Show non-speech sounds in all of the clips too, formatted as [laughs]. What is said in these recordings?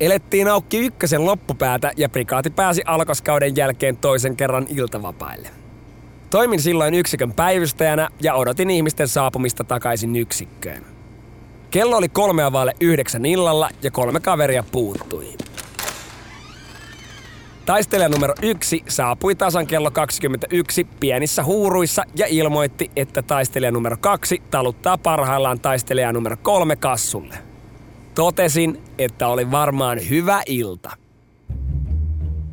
Elettiin aukki ykkösen loppupäätä ja prikaati pääsi alkoskauden jälkeen toisen kerran iltavapaille. Toimin silloin yksikön päivystäjänä ja odotin ihmisten saapumista takaisin yksikköön. Kello oli kolmea vaille yhdeksän illalla ja kolme kaveria puuttui. Taistelija numero yksi saapui tasan kello 21 pienissä huuruissa ja ilmoitti, että taistelija numero kaksi taluttaa parhaillaan taistelija numero kolme kassulle. Totesin, että oli varmaan hyvä ilta.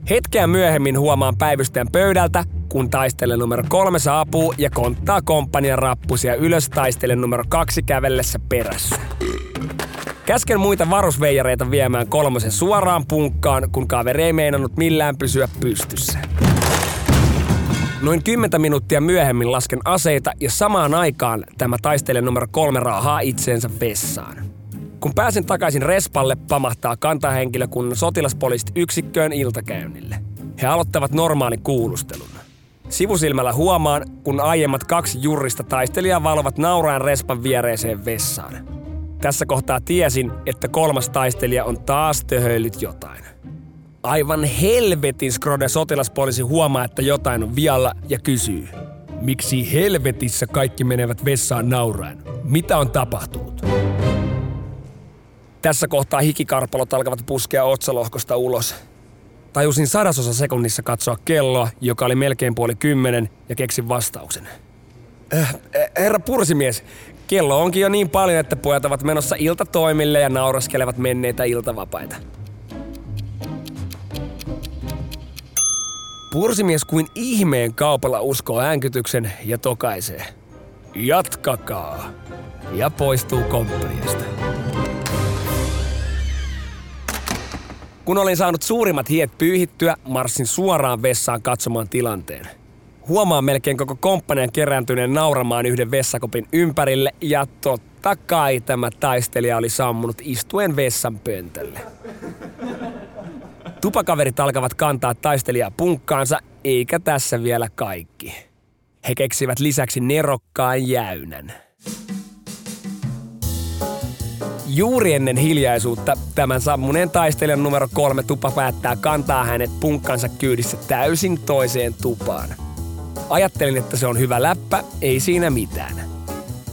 Hetkeä myöhemmin huomaan päivystäjän pöydältä, kun taistelija numero kolme saapuu ja konttaa komppanian rappusia ylös taistelija numero kaksi kävellessä perässä. Käsken muita varusveijareita viemään kolmosen suoraan punkkaan, kun kaveri ei meinannut millään pysyä pystyssä. Noin 10 minuuttia myöhemmin lasken aseita ja samaan aikaan tämä taistelija numero kolme raahaa itseensä vessaan. Kun pääsen takaisin Respalle, pamahtaa kantahenkilökunnan sotilaspoliisit yksikköön iltakäynnille. He aloittavat normaalin kuulustelun. Sivusilmällä huomaan, kun aiemmat kaksi jurista taistelijaa valovat nauraen Respan viereeseen vessaan. Tässä kohtaa tiesin, että kolmas taistelija on taas töhöillyt jotain. Aivan helvetin skrode sotilaspoliisi huomaa, että jotain on vialla ja kysyy. Miksi helvetissä kaikki menevät vessaan nauraen? Mitä on tapahtunut? Tässä kohtaa hikikarpalot alkavat puskea otsalohkosta ulos. Tajusin sadasosa sekunnissa katsoa kelloa, joka oli melkein puoli kymmenen, ja keksin vastauksen. Äh, herra pursimies, kello onkin jo niin paljon, että pojat ovat menossa iltatoimille ja nauraskelevat menneitä iltavapaita. Pursimies kuin ihmeen kaupalla uskoo äänkytyksen ja tokaisee. Jatkakaa. Ja poistuu komppaniasta. Kun olin saanut suurimmat hiet pyyhittyä, marssin suoraan vessaan katsomaan tilanteen. Huomaan melkein koko komppanian kerääntyneen nauramaan yhden vessakopin ympärille ja totta kai tämä taistelija oli sammunut istuen vessan pöntölle. Tupakaverit alkavat kantaa taistelijaa punkkaansa, eikä tässä vielä kaikki. He keksivät lisäksi nerokkaan jäynän. Juuri ennen hiljaisuutta tämän sammuneen taistelijan numero kolme tupa päättää kantaa hänet punkkansa kyydissä täysin toiseen tupaan. Ajattelin, että se on hyvä läppä, ei siinä mitään.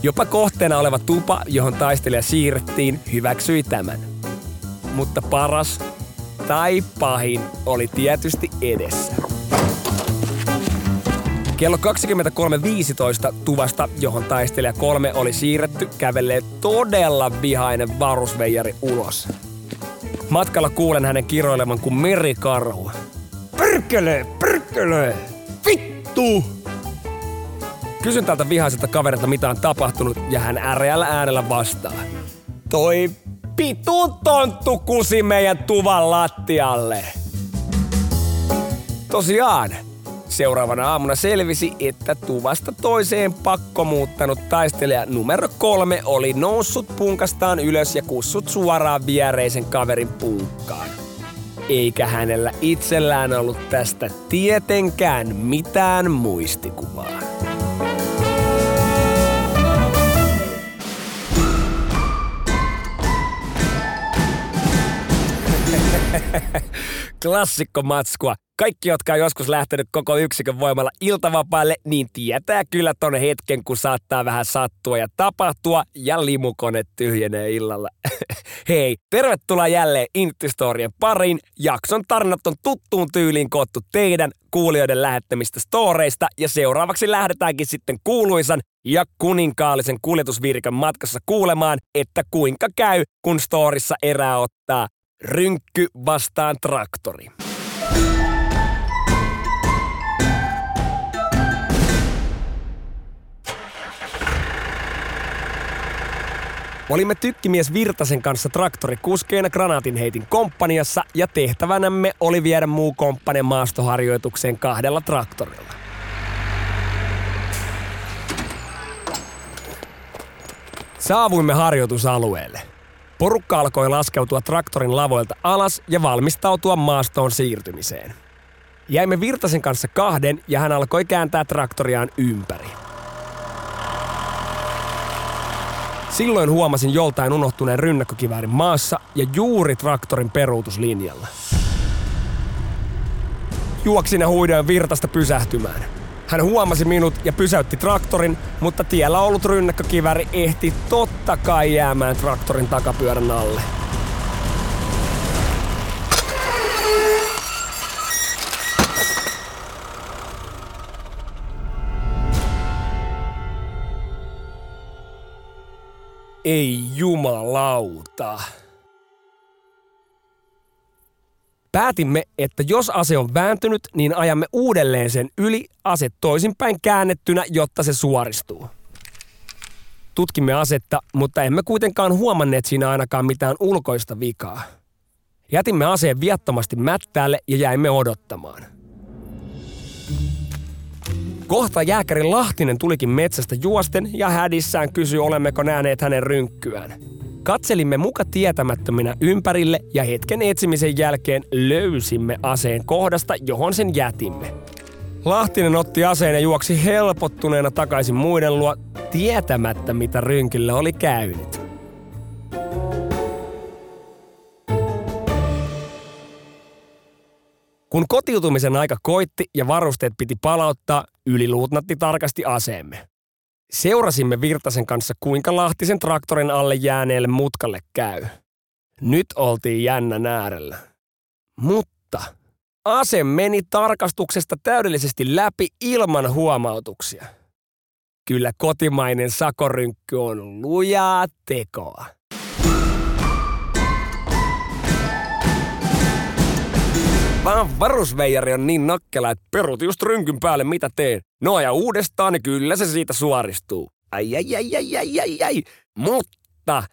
Jopa kohteena oleva tupa, johon taistelija siirrettiin, hyväksyi tämän. Mutta paras tai pahin oli tietysti edessä. Kello 23.15 tuvasta, johon taistelija kolme oli siirretty, kävelee todella vihainen varusveijari ulos. Matkalla kuulen hänen kiroilevan kuin merikarhu. Pyrkele, pyrkele, vittu! Kysyn tältä vihaiselta kaverilta, mitä on tapahtunut, ja hän äreällä äänellä vastaa. Toi pitu tonttu kusi meidän tuvan lattialle. Tosiaan, Seuraavana aamuna selvisi, että tuvasta toiseen pakko muuttanut taistelija numero kolme oli noussut punkastaan ylös ja kussut suoraan viereisen kaverin punkkaan. Eikä hänellä itsellään ollut tästä tietenkään mitään muistikuvaa. Klassikko matskua Kaikki, jotka on joskus lähtenyt koko yksikön voimalla iltavapaille, niin tietää kyllä ton hetken, kun saattaa vähän sattua ja tapahtua ja limukone tyhjenee illalla. [laughs] Hei, tervetuloa jälleen Intistorien pariin. Jakson tarinat on tuttuun tyyliin koottu teidän kuulijoiden lähettämistä storeista ja seuraavaksi lähdetäänkin sitten kuuluisan ja kuninkaallisen kuljetusvirkan matkassa kuulemaan, että kuinka käy, kun storissa erää ottaa rynkky vastaan traktori. Olimme tykkimies Virtasen kanssa traktorikuskeina granaatinheitin komppaniassa ja tehtävänämme oli viedä muu komppane maastoharjoitukseen kahdella traktorilla. Saavuimme harjoitusalueelle. Porukka alkoi laskeutua traktorin lavoilta alas ja valmistautua maastoon siirtymiseen. Jäimme Virtasen kanssa kahden ja hän alkoi kääntää traktoriaan ympäri. Silloin huomasin joltain unohtuneen rynnäkkökiväärin maassa ja juuri traktorin peruutuslinjalla. Juoksin ja huidoin virtasta pysähtymään. Hän huomasi minut ja pysäytti traktorin, mutta tiellä ollut rynnäkkökiväri ehti totta kai jäämään traktorin takapyörän alle. Ei jumalauta. Päätimme, että jos ase on vääntynyt, niin ajamme uudelleen sen yli ase toisinpäin käännettynä, jotta se suoristuu. Tutkimme asetta, mutta emme kuitenkaan huomanneet siinä ainakaan mitään ulkoista vikaa. Jätimme aseen viattomasti mättäälle ja jäimme odottamaan. Kohta jääkäri Lahtinen tulikin metsästä juosten ja hädissään kysyi olemmeko nähneet hänen rynkkyään. Katselimme muka tietämättöminä ympärille ja hetken etsimisen jälkeen löysimme aseen kohdasta, johon sen jätimme. Lahtinen otti aseen ja juoksi helpottuneena takaisin muiden luo, tietämättä mitä rynkille oli käynyt. Kun kotiutumisen aika koitti ja varusteet piti palauttaa, yliluutnatti tarkasti aseemme. Seurasimme Virtasen kanssa, kuinka Lahtisen traktorin alle jääneelle mutkalle käy. Nyt oltiin jännän äärellä. Mutta ase meni tarkastuksesta täydellisesti läpi ilman huomautuksia. Kyllä kotimainen sakorynkky on lujaa tekoa. Vaan varusveijari on niin nokkela, että perut just rynkyn päälle mitä teen. No ja uudestaan, niin kyllä se siitä suoristuu. Ai ai ai ai ai ai ai. Mutta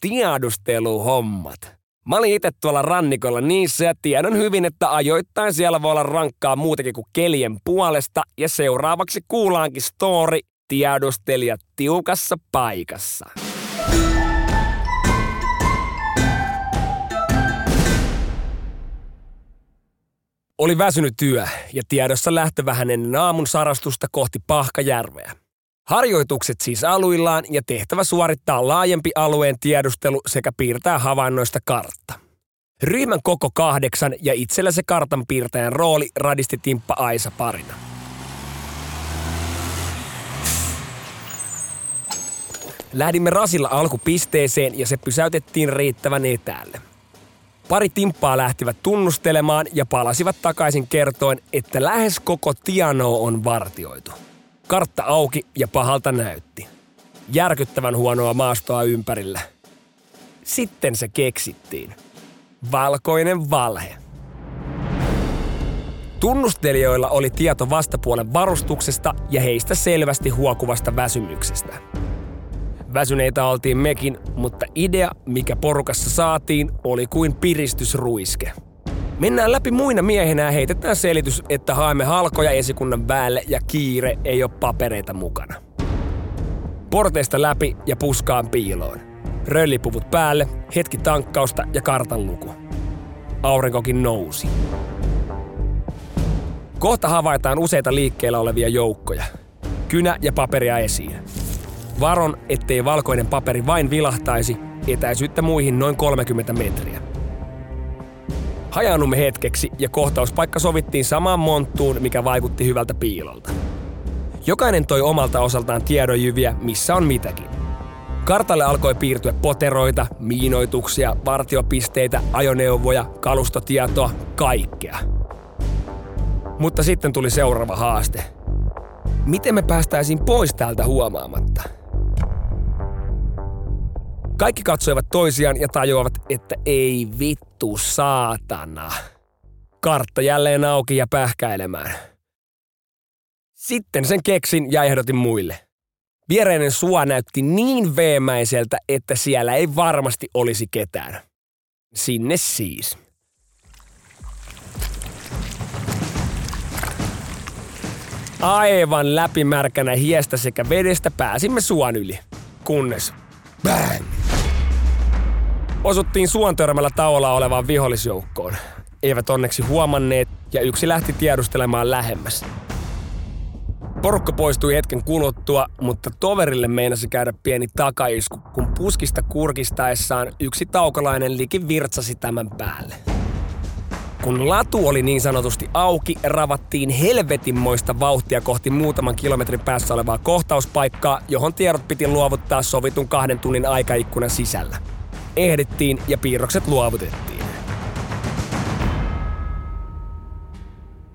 tiedusteluhommat. Mä olin itse tuolla rannikolla niissä ja tiedän hyvin, että ajoittain siellä voi olla rankkaa muutakin kuin kelien puolesta. Ja seuraavaksi kuullaankin story tiedustelijat tiukassa paikassa. Oli väsynyt työ ja tiedossa lähtö vähän ennen aamun sarastusta kohti Pahkajärveä. Harjoitukset siis aluillaan ja tehtävä suorittaa laajempi alueen tiedustelu sekä piirtää havainnoista kartta. Ryhmän koko kahdeksan ja itsellä se kartan piirtäjän rooli radisti Timppa Aisa parina. Lähdimme rasilla alkupisteeseen ja se pysäytettiin riittävän etäälle. Pari timppaa lähtivät tunnustelemaan ja palasivat takaisin kertoen, että lähes koko Tiano on vartioitu. Kartta auki ja pahalta näytti. Järkyttävän huonoa maastoa ympärillä. Sitten se keksittiin. Valkoinen valhe. Tunnustelijoilla oli tieto vastapuolen varustuksesta ja heistä selvästi huokuvasta väsymyksestä. Väsyneitä oltiin mekin, mutta idea, mikä porukassa saatiin, oli kuin piristysruiske. Mennään läpi muina miehinä ja heitetään selitys, että haemme halkoja esikunnan väelle ja kiire ei ole papereita mukana. Porteista läpi ja puskaan piiloon. Röllipuvut päälle, hetki tankkausta ja kartan luku. Aurinkokin nousi. Kohta havaitaan useita liikkeellä olevia joukkoja. Kynä ja paperia esiin. Varon, ettei valkoinen paperi vain vilahtaisi, etäisyyttä muihin noin 30 metriä. Hajannumme hetkeksi ja kohtauspaikka sovittiin samaan monttuun, mikä vaikutti hyvältä piilolta. Jokainen toi omalta osaltaan tiedonjyviä, missä on mitäkin. Kartalle alkoi piirtyä poteroita, miinoituksia, vartiopisteitä, ajoneuvoja, kalustotietoa, kaikkea. Mutta sitten tuli seuraava haaste. Miten me päästäisiin pois täältä huomaamatta? Kaikki katsoivat toisiaan ja tajuavat, että ei vittu saatana. Kartta jälleen auki ja pähkäilemään. Sitten sen keksin ja ehdotin muille. Viereinen suo näytti niin veemäiseltä, että siellä ei varmasti olisi ketään. Sinne siis. Aivan läpimärkänä hiestä sekä vedestä pääsimme suon yli. Kunnes bang! Osuttiin suon törmällä tauolla olevaan vihollisjoukkoon. Eivät onneksi huomanneet ja yksi lähti tiedustelemaan lähemmäs. Porukka poistui hetken kuluttua, mutta toverille meinasi käydä pieni takaisku, kun puskista kurkistaessaan yksi taukolainen liki virtsasi tämän päälle. Kun latu oli niin sanotusti auki, ravattiin helvetinmoista vauhtia kohti muutaman kilometrin päässä olevaa kohtauspaikkaa, johon tiedot piti luovuttaa sovitun kahden tunnin aikaikkunan sisällä. Ehdittiin ja piirrokset luovutettiin.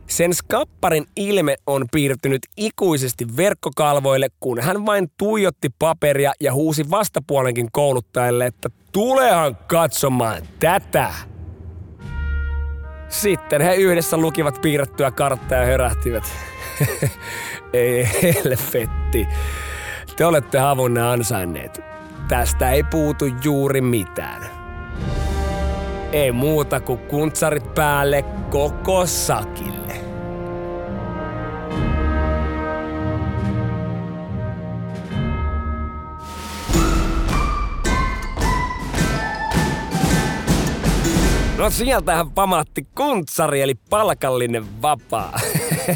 Sen skapparin ilme on piirtynyt ikuisesti verkkokalvoille, kun hän vain tuijotti paperia ja huusi vastapuolenkin kouluttajalle, että tulehan katsomaan tätä. Sitten he yhdessä lukivat piirrettyä karttaa ja hörähtivät. [laughs] ei helvetti. Te olette havunne ansainneet. Tästä ei puutu juuri mitään. Ei muuta kuin kuntsarit päälle koko sakille. No sieltähän pamahti kuntsari eli palkallinen vapaa.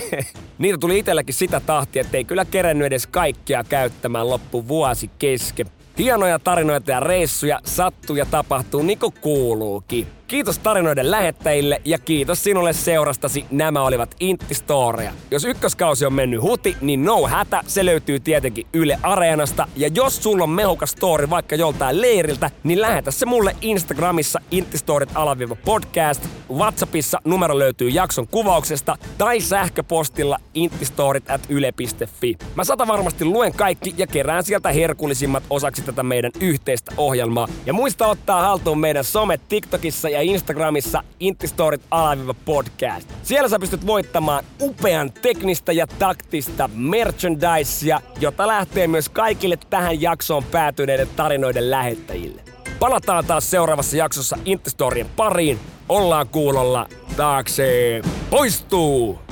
[laughs] Niitä tuli itselläkin sitä tahtia, ettei kyllä kerennyt edes kaikkia käyttämään loppu vuosi kesken. Hienoja tarinoita ja reissuja sattuu ja tapahtuu niin kuin kuuluukin. Kiitos tarinoiden lähettäjille ja kiitos sinulle seurastasi. Nämä olivat Intti Storia. Jos ykköskausi on mennyt huti, niin no hätä, se löytyy tietenkin Yle Areenasta. Ja jos sulla on mehukas story vaikka joltain leiriltä, niin lähetä se mulle Instagramissa Storit alaviiva podcast. Whatsappissa numero löytyy jakson kuvauksesta tai sähköpostilla intistorit at yle.fi. Mä sata varmasti luen kaikki ja kerään sieltä herkullisimmat osaksi tätä meidän yhteistä ohjelmaa. Ja muista ottaa haltuun meidän somet TikTokissa ja ja Instagramissa Intistorit alaviiva podcast. Siellä sä pystyt voittamaan upean teknistä ja taktista merchandisea, jota lähtee myös kaikille tähän jaksoon päätyneiden tarinoiden lähettäjille. Palataan taas seuraavassa jaksossa Intistorien pariin. Ollaan kuulolla taakse poistuu!